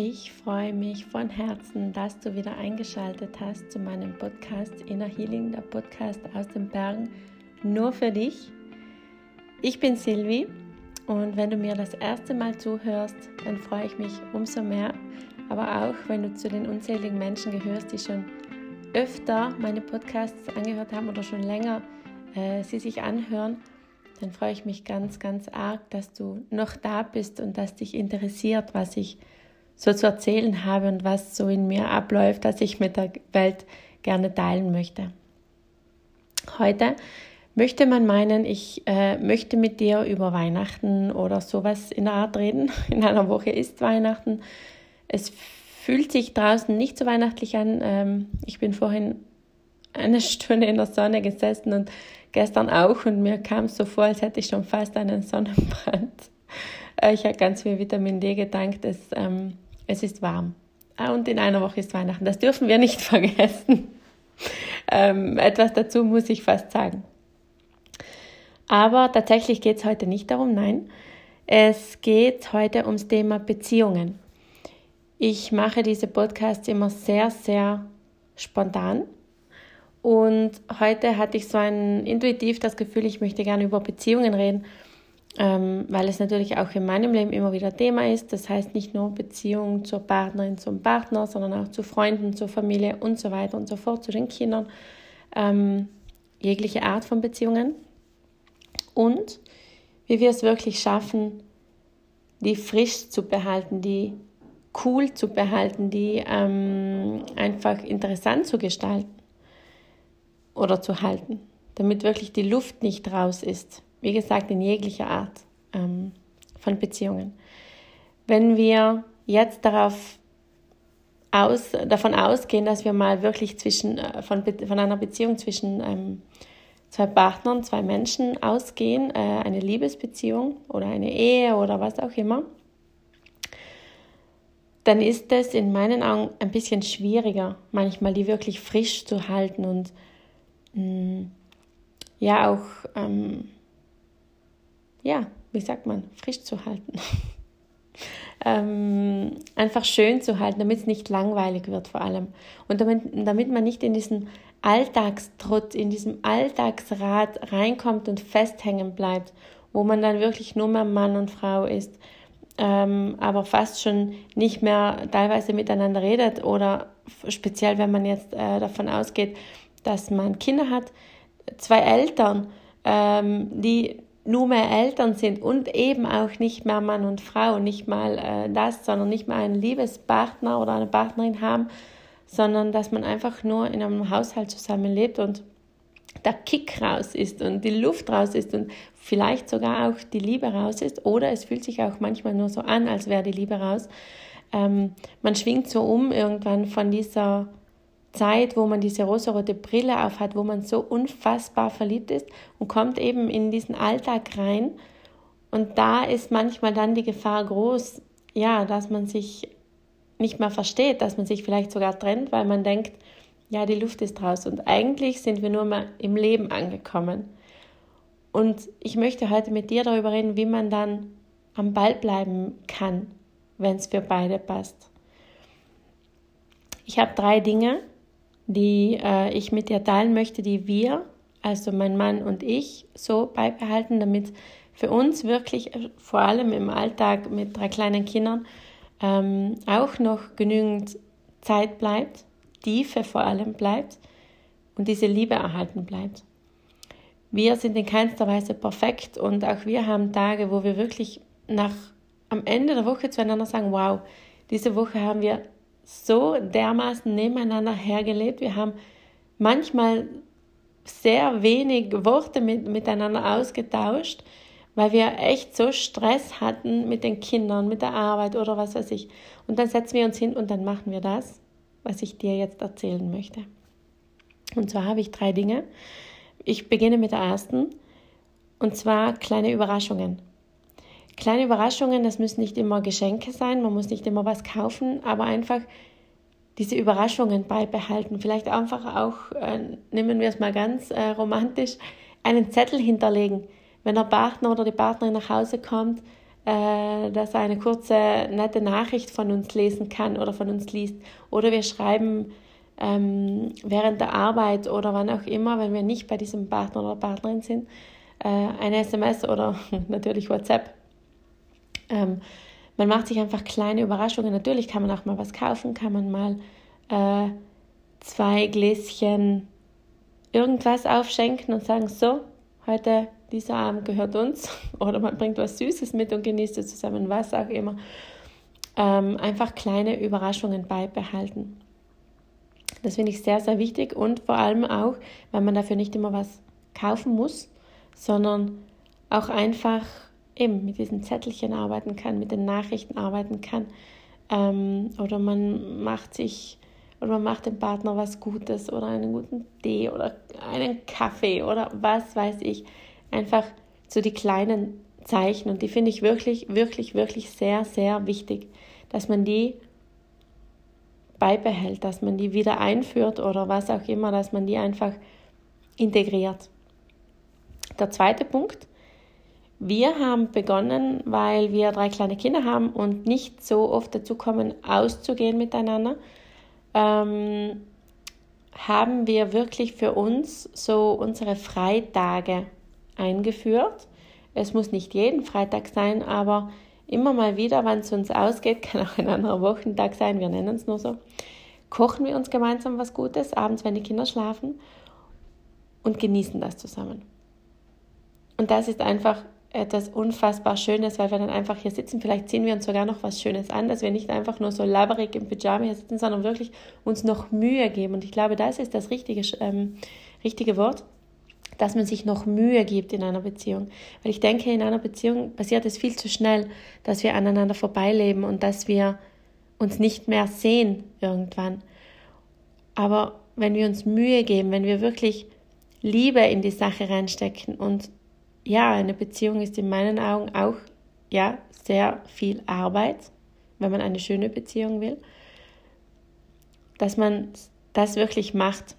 Ich freue mich von Herzen, dass du wieder eingeschaltet hast zu meinem Podcast Inner Healing, der Podcast aus den Bergen, nur für dich. Ich bin Silvi und wenn du mir das erste Mal zuhörst, dann freue ich mich umso mehr. Aber auch wenn du zu den unzähligen Menschen gehörst, die schon öfter meine Podcasts angehört haben oder schon länger äh, sie sich anhören, dann freue ich mich ganz, ganz arg, dass du noch da bist und dass dich interessiert, was ich so zu erzählen habe und was so in mir abläuft, dass ich mit der Welt gerne teilen möchte. Heute möchte man meinen, ich äh, möchte mit dir über Weihnachten oder sowas in der Art reden. In einer Woche ist Weihnachten. Es fühlt sich draußen nicht so weihnachtlich an. Ähm, ich bin vorhin eine Stunde in der Sonne gesessen und gestern auch und mir kam es so vor, als hätte ich schon fast einen Sonnenbrand. Äh, ich habe ganz viel Vitamin D gedankt. Es ähm, es ist warm. Ah, und in einer Woche ist Weihnachten. Das dürfen wir nicht vergessen. ähm, etwas dazu muss ich fast sagen. Aber tatsächlich geht es heute nicht darum, nein. Es geht heute ums Thema Beziehungen. Ich mache diese Podcasts immer sehr, sehr spontan. Und heute hatte ich so ein intuitiv das Gefühl, ich möchte gerne über Beziehungen reden ähm, weil es natürlich auch in meinem Leben immer wieder Thema ist. Das heißt nicht nur Beziehung zur Partnerin, zum Partner, sondern auch zu Freunden, zur Familie und so weiter und so fort, zu den Kindern. Ähm, jegliche Art von Beziehungen. Und wie wir es wirklich schaffen, die frisch zu behalten, die cool zu behalten, die ähm, einfach interessant zu gestalten oder zu halten, damit wirklich die Luft nicht raus ist wie gesagt, in jeglicher Art ähm, von Beziehungen. Wenn wir jetzt darauf aus, davon ausgehen, dass wir mal wirklich zwischen, äh, von, von einer Beziehung zwischen ähm, zwei Partnern, zwei Menschen ausgehen, äh, eine Liebesbeziehung oder eine Ehe oder was auch immer, dann ist es in meinen Augen ein bisschen schwieriger, manchmal die wirklich frisch zu halten und mh, mm, ja auch ähm, ja, wie sagt man, frisch zu halten. ähm, einfach schön zu halten, damit es nicht langweilig wird vor allem. Und damit, damit man nicht in diesen Alltagstrott, in diesem Alltagsrad reinkommt und festhängen bleibt, wo man dann wirklich nur mehr Mann und Frau ist, ähm, aber fast schon nicht mehr teilweise miteinander redet oder speziell, wenn man jetzt äh, davon ausgeht, dass man Kinder hat, zwei Eltern, ähm, die nur mehr Eltern sind und eben auch nicht mehr Mann und Frau, nicht mal äh, das, sondern nicht mehr einen Liebespartner oder eine Partnerin haben, sondern dass man einfach nur in einem Haushalt zusammenlebt und der Kick raus ist und die Luft raus ist und vielleicht sogar auch die Liebe raus ist oder es fühlt sich auch manchmal nur so an, als wäre die Liebe raus. Ähm, man schwingt so um irgendwann von dieser Zeit, wo man diese rosarote Brille aufhat, wo man so unfassbar verliebt ist und kommt eben in diesen Alltag rein. Und da ist manchmal dann die Gefahr groß, ja, dass man sich nicht mehr versteht, dass man sich vielleicht sogar trennt, weil man denkt, ja, die Luft ist raus. Und eigentlich sind wir nur mal im Leben angekommen. Und ich möchte heute mit dir darüber reden, wie man dann am Ball bleiben kann, wenn es für beide passt. Ich habe drei Dinge, die äh, ich mit dir teilen möchte, die wir, also mein Mann und ich, so beibehalten, damit für uns wirklich, äh, vor allem im Alltag mit drei kleinen Kindern, ähm, auch noch genügend Zeit bleibt, Tiefe vor allem bleibt und diese Liebe erhalten bleibt. Wir sind in keinster Weise perfekt und auch wir haben Tage, wo wir wirklich nach am Ende der Woche zueinander sagen, wow, diese Woche haben wir so dermaßen nebeneinander hergelebt. Wir haben manchmal sehr wenig Worte mit, miteinander ausgetauscht, weil wir echt so Stress hatten mit den Kindern, mit der Arbeit oder was weiß ich. Und dann setzen wir uns hin und dann machen wir das, was ich dir jetzt erzählen möchte. Und zwar habe ich drei Dinge. Ich beginne mit der ersten, und zwar kleine Überraschungen. Kleine Überraschungen, das müssen nicht immer Geschenke sein, man muss nicht immer was kaufen, aber einfach diese Überraschungen beibehalten. Vielleicht einfach auch, äh, nehmen wir es mal ganz äh, romantisch, einen Zettel hinterlegen. Wenn der Partner oder die Partnerin nach Hause kommt, äh, dass er eine kurze, nette Nachricht von uns lesen kann oder von uns liest. Oder wir schreiben ähm, während der Arbeit oder wann auch immer, wenn wir nicht bei diesem Partner oder Partnerin sind, äh, eine SMS oder natürlich WhatsApp. Ähm, man macht sich einfach kleine Überraschungen. Natürlich kann man auch mal was kaufen, kann man mal äh, zwei Gläschen irgendwas aufschenken und sagen, so, heute, dieser Abend gehört uns. Oder man bringt was Süßes mit und genießt es zusammen, was auch immer. Ähm, einfach kleine Überraschungen beibehalten. Das finde ich sehr, sehr wichtig und vor allem auch, weil man dafür nicht immer was kaufen muss, sondern auch einfach eben mit diesen Zettelchen arbeiten kann, mit den Nachrichten arbeiten kann. Ähm, oder man macht sich oder man macht dem Partner was Gutes oder einen guten Tee oder einen Kaffee oder was weiß ich. Einfach so die kleinen Zeichen und die finde ich wirklich, wirklich, wirklich sehr, sehr wichtig, dass man die beibehält, dass man die wieder einführt oder was auch immer, dass man die einfach integriert. Der zweite Punkt, wir haben begonnen, weil wir drei kleine Kinder haben und nicht so oft dazu kommen, auszugehen miteinander, ähm, haben wir wirklich für uns so unsere Freitage eingeführt. Es muss nicht jeden Freitag sein, aber immer mal wieder, wenn es uns ausgeht, kann auch ein anderer Wochentag sein, wir nennen es nur so, kochen wir uns gemeinsam was Gutes, abends, wenn die Kinder schlafen und genießen das zusammen. Und das ist einfach etwas unfassbar Schönes, weil wir dann einfach hier sitzen. Vielleicht ziehen wir uns sogar noch was Schönes an, dass wir nicht einfach nur so laberig im Pyjama hier sitzen, sondern wirklich uns noch Mühe geben. Und ich glaube, das ist das richtige, ähm, richtige Wort, dass man sich noch Mühe gibt in einer Beziehung. Weil ich denke, in einer Beziehung passiert es viel zu schnell, dass wir aneinander vorbeileben und dass wir uns nicht mehr sehen irgendwann. Aber wenn wir uns Mühe geben, wenn wir wirklich Liebe in die Sache reinstecken und ja, eine Beziehung ist in meinen Augen auch ja sehr viel Arbeit, wenn man eine schöne Beziehung will, dass man das wirklich macht.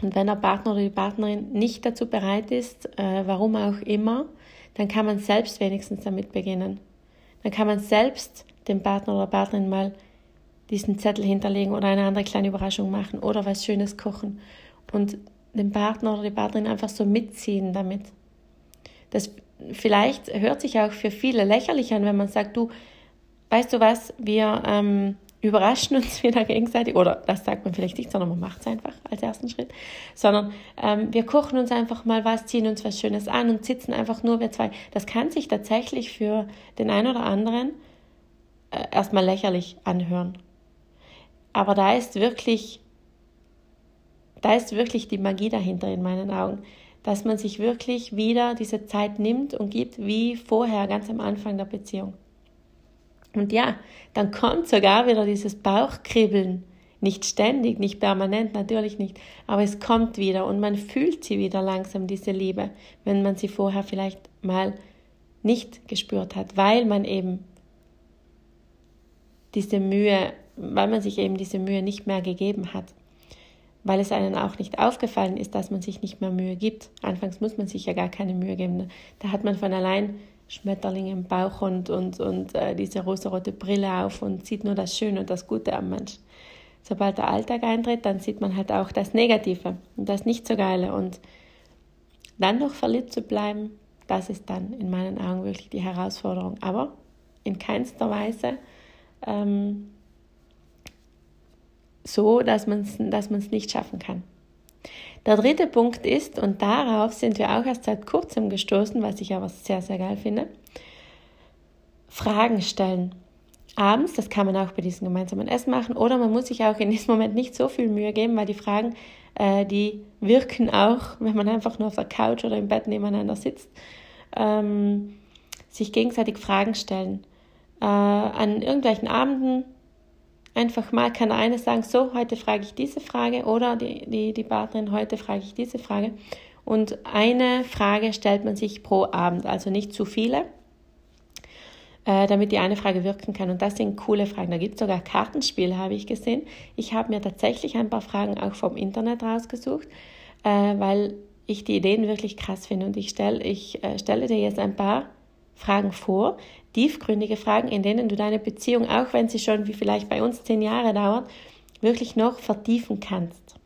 Und wenn der Partner oder die Partnerin nicht dazu bereit ist, äh, warum auch immer, dann kann man selbst wenigstens damit beginnen. Dann kann man selbst dem Partner oder Partnerin mal diesen Zettel hinterlegen oder eine andere kleine Überraschung machen oder was Schönes kochen und den Partner oder die Partnerin einfach so mitziehen damit. Das vielleicht hört sich auch für viele lächerlich an, wenn man sagt, du, weißt du was, wir ähm, überraschen uns wieder gegenseitig, oder das sagt man vielleicht nicht, sondern man macht es einfach als ersten Schritt, sondern ähm, wir kochen uns einfach mal was, ziehen uns was Schönes an und sitzen einfach nur wir zwei. Das kann sich tatsächlich für den einen oder anderen äh, erstmal lächerlich anhören. Aber da ist wirklich, da ist wirklich die Magie dahinter in meinen Augen dass man sich wirklich wieder diese Zeit nimmt und gibt wie vorher, ganz am Anfang der Beziehung. Und ja, dann kommt sogar wieder dieses Bauchkribbeln. Nicht ständig, nicht permanent, natürlich nicht, aber es kommt wieder und man fühlt sie wieder langsam, diese Liebe, wenn man sie vorher vielleicht mal nicht gespürt hat, weil man eben diese Mühe, weil man sich eben diese Mühe nicht mehr gegeben hat weil es einem auch nicht aufgefallen ist, dass man sich nicht mehr Mühe gibt. Anfangs muss man sich ja gar keine Mühe geben. Da hat man von allein Schmetterlinge im Bauch und, und, und äh, diese rosarote Brille auf und sieht nur das Schöne und das Gute am Mensch. Sobald der Alltag eintritt, dann sieht man halt auch das Negative und das nicht so geile. Und dann noch verliebt zu bleiben, das ist dann in meinen Augen wirklich die Herausforderung. Aber in keinster Weise ähm, so, dass man es dass nicht schaffen kann. Der dritte Punkt ist, und darauf sind wir auch erst seit kurzem gestoßen, was ich aber sehr, sehr geil finde, Fragen stellen. Abends, das kann man auch bei diesem gemeinsamen Essen machen, oder man muss sich auch in diesem Moment nicht so viel Mühe geben, weil die Fragen, äh, die wirken auch, wenn man einfach nur auf der Couch oder im Bett nebeneinander sitzt, ähm, sich gegenseitig Fragen stellen. Äh, an irgendwelchen Abenden Einfach mal kann eine sagen, so, heute frage ich diese Frage oder die, die, die Partnerin, heute frage ich diese Frage. Und eine Frage stellt man sich pro Abend, also nicht zu viele, äh, damit die eine Frage wirken kann. Und das sind coole Fragen. Da gibt es sogar Kartenspiele, habe ich gesehen. Ich habe mir tatsächlich ein paar Fragen auch vom Internet rausgesucht, äh, weil ich die Ideen wirklich krass finde. Und ich, stell, ich äh, stelle dir jetzt ein paar Fragen vor, tiefgründige Fragen, in denen du deine Beziehung, auch wenn sie schon wie vielleicht bei uns zehn Jahre dauert, wirklich noch vertiefen kannst.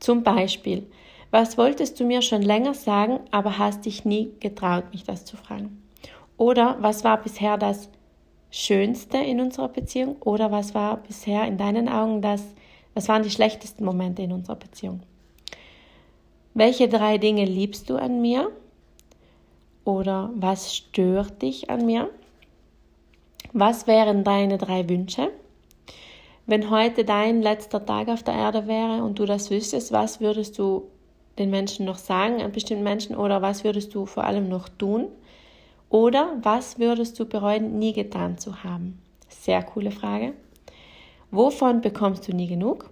Zum Beispiel, was wolltest du mir schon länger sagen, aber hast dich nie getraut, mich das zu fragen? Oder was war bisher das Schönste in unserer Beziehung? Oder was war bisher in deinen Augen das, was waren die schlechtesten Momente in unserer Beziehung? Welche drei Dinge liebst du an mir? Oder was stört dich an mir? Was wären deine drei Wünsche? Wenn heute dein letzter Tag auf der Erde wäre und du das wüsstest, was würdest du den Menschen noch sagen, an bestimmten Menschen, oder was würdest du vor allem noch tun? Oder was würdest du bereuen, nie getan zu haben? Sehr coole Frage. Wovon bekommst du nie genug?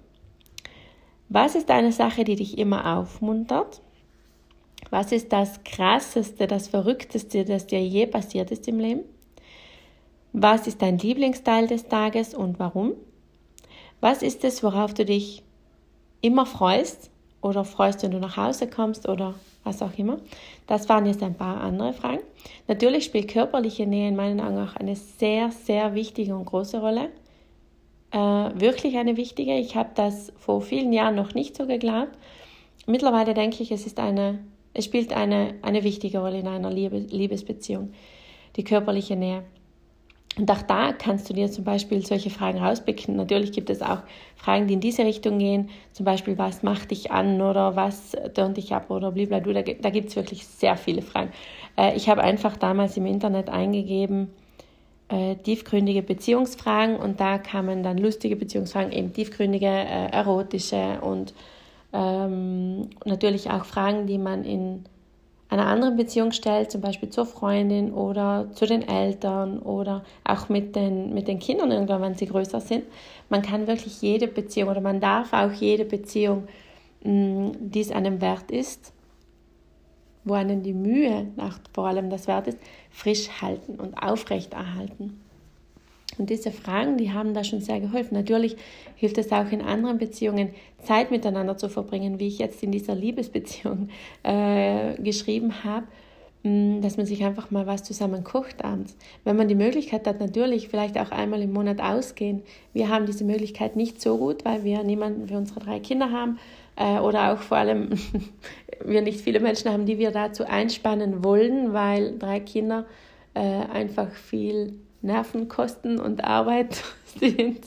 Was ist eine Sache, die dich immer aufmuntert? Was ist das Krasseste, das Verrückteste, das dir je passiert ist im Leben? Was ist dein Lieblingsteil des Tages und warum? Was ist es, worauf du dich immer freust oder freust, wenn du nach Hause kommst oder was auch immer? Das waren jetzt ein paar andere Fragen. Natürlich spielt körperliche Nähe in meinen Augen auch eine sehr, sehr wichtige und große Rolle. Äh, wirklich eine wichtige. Ich habe das vor vielen Jahren noch nicht so geglaubt. Mittlerweile denke ich, es ist eine, es spielt eine, eine wichtige Rolle in einer Liebe, Liebesbeziehung, die körperliche Nähe. Und auch da kannst du dir zum Beispiel solche Fragen rauspicken. Natürlich gibt es auch Fragen, die in diese Richtung gehen. Zum Beispiel, was macht dich an oder was tönt dich ab oder blablabla. Da, da gibt es wirklich sehr viele Fragen. Äh, ich habe einfach damals im Internet eingegeben, äh, tiefgründige Beziehungsfragen und da kamen dann lustige Beziehungsfragen, eben tiefgründige, äh, erotische und ähm, natürlich auch Fragen, die man in einer anderen Beziehung stellt, zum Beispiel zur Freundin oder zu den Eltern oder auch mit den, mit den Kindern irgendwann, wenn sie größer sind. Man kann wirklich jede Beziehung oder man darf auch jede Beziehung, mm, die es einem wert ist, wo einem die Mühe nach vor allem das wert ist, frisch halten und aufrechterhalten. Und diese Fragen, die haben da schon sehr geholfen. Natürlich hilft es auch in anderen Beziehungen, Zeit miteinander zu verbringen, wie ich jetzt in dieser Liebesbeziehung äh, geschrieben habe, mm, dass man sich einfach mal was zusammen kocht abends. Wenn man die Möglichkeit hat, natürlich vielleicht auch einmal im Monat ausgehen. Wir haben diese Möglichkeit nicht so gut, weil wir niemanden für unsere drei Kinder haben äh, oder auch vor allem wir nicht viele Menschen haben, die wir dazu einspannen wollen, weil drei Kinder äh, einfach viel Nervenkosten und Arbeit sind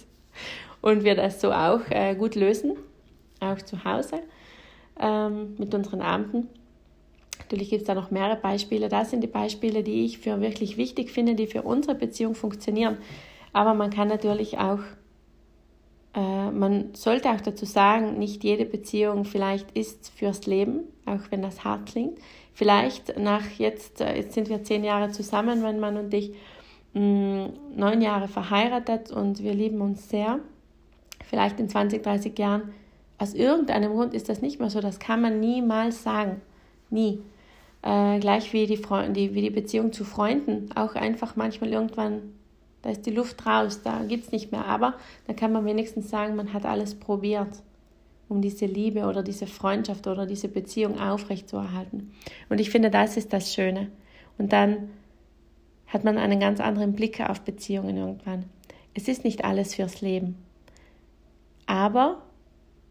und wir das so auch äh, gut lösen, auch zu Hause ähm, mit unseren Abenden. Natürlich gibt es da noch mehrere Beispiele. Das sind die Beispiele, die ich für wirklich wichtig finde, die für unsere Beziehung funktionieren. Aber man kann natürlich auch, äh, man sollte auch dazu sagen, nicht jede Beziehung vielleicht ist fürs Leben, auch wenn das hart klingt. Vielleicht nach jetzt, äh, jetzt sind wir zehn Jahre zusammen, mein Mann und ich, neun Jahre verheiratet und wir lieben uns sehr. Vielleicht in 20, 30 Jahren. Aus irgendeinem Grund ist das nicht mehr so. Das kann man niemals sagen. Nie. Äh, gleich wie die, Freund, die, wie die Beziehung zu Freunden. Auch einfach manchmal irgendwann, da ist die Luft raus, da gibt es nicht mehr. Aber da kann man wenigstens sagen, man hat alles probiert, um diese Liebe oder diese Freundschaft oder diese Beziehung aufrechtzuerhalten. Und ich finde, das ist das Schöne. Und dann hat man einen ganz anderen Blick auf Beziehungen irgendwann. Es ist nicht alles fürs Leben. Aber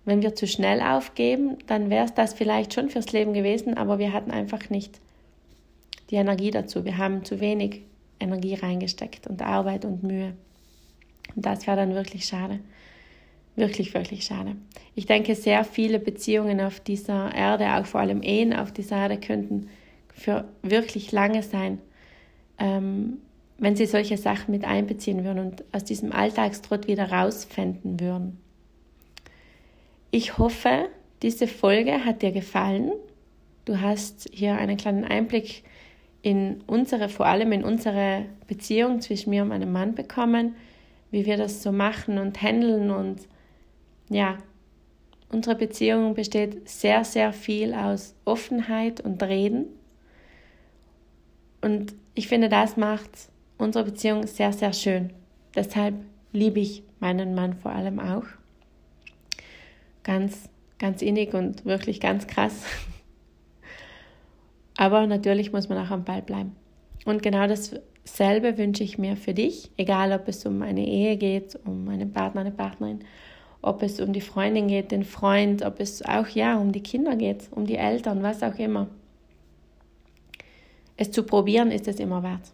wenn wir zu schnell aufgeben, dann wäre es das vielleicht schon fürs Leben gewesen, aber wir hatten einfach nicht die Energie dazu. Wir haben zu wenig Energie reingesteckt und Arbeit und Mühe. Und das wäre dann wirklich schade. Wirklich, wirklich schade. Ich denke, sehr viele Beziehungen auf dieser Erde, auch vor allem Ehen auf dieser Erde, könnten für wirklich lange sein ähm, wenn sie solche Sachen mit einbeziehen würden und aus diesem Alltagstrott wieder rausfinden würden. Ich hoffe, diese Folge hat dir gefallen. Du hast hier einen kleinen Einblick in unsere, vor allem in unsere Beziehung zwischen mir und meinem Mann bekommen, wie wir das so machen und handeln und ja, unsere Beziehung besteht sehr, sehr viel aus Offenheit und Reden. Und ich finde, das macht unsere Beziehung sehr, sehr schön. Deshalb liebe ich meinen Mann vor allem auch. Ganz, ganz innig und wirklich ganz krass. Aber natürlich muss man auch am Ball bleiben. Und genau das dasselbe wünsche ich mir für dich, egal ob es um eine Ehe geht, um einen Partner, eine Partnerin, ob es um die Freundin geht, den Freund, ob es auch ja um die Kinder geht, um die Eltern, was auch immer. Es zu probieren ist es immer wert.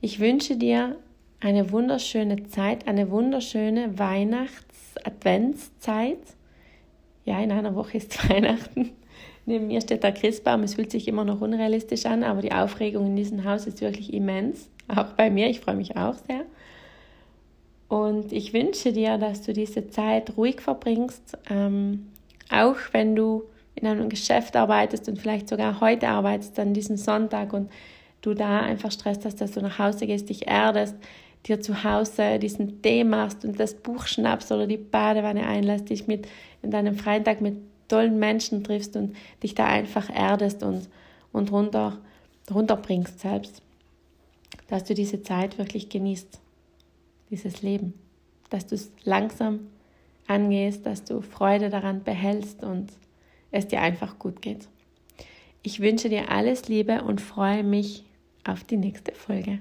Ich wünsche dir eine wunderschöne Zeit, eine wunderschöne Weihnachts-Adventszeit. Ja, in einer Woche ist Weihnachten. Neben mir steht der Christbaum. Es fühlt sich immer noch unrealistisch an, aber die Aufregung in diesem Haus ist wirklich immens. Auch bei mir. Ich freue mich auch sehr. Und ich wünsche dir, dass du diese Zeit ruhig verbringst, ähm, auch wenn du in einem Geschäft arbeitest und vielleicht sogar heute arbeitest, an diesem Sonntag und du da einfach Stress hast, dass du nach Hause gehst, dich erdest, dir zu Hause diesen Tee machst und das Buch schnappst oder die Badewanne einlässt, dich mit in deinem freien Tag mit tollen Menschen triffst und dich da einfach erdest und, und runter, runterbringst selbst. Dass du diese Zeit wirklich genießt, dieses Leben. Dass du es langsam angehst, dass du Freude daran behältst und es dir einfach gut geht. Ich wünsche dir alles Liebe und freue mich auf die nächste Folge.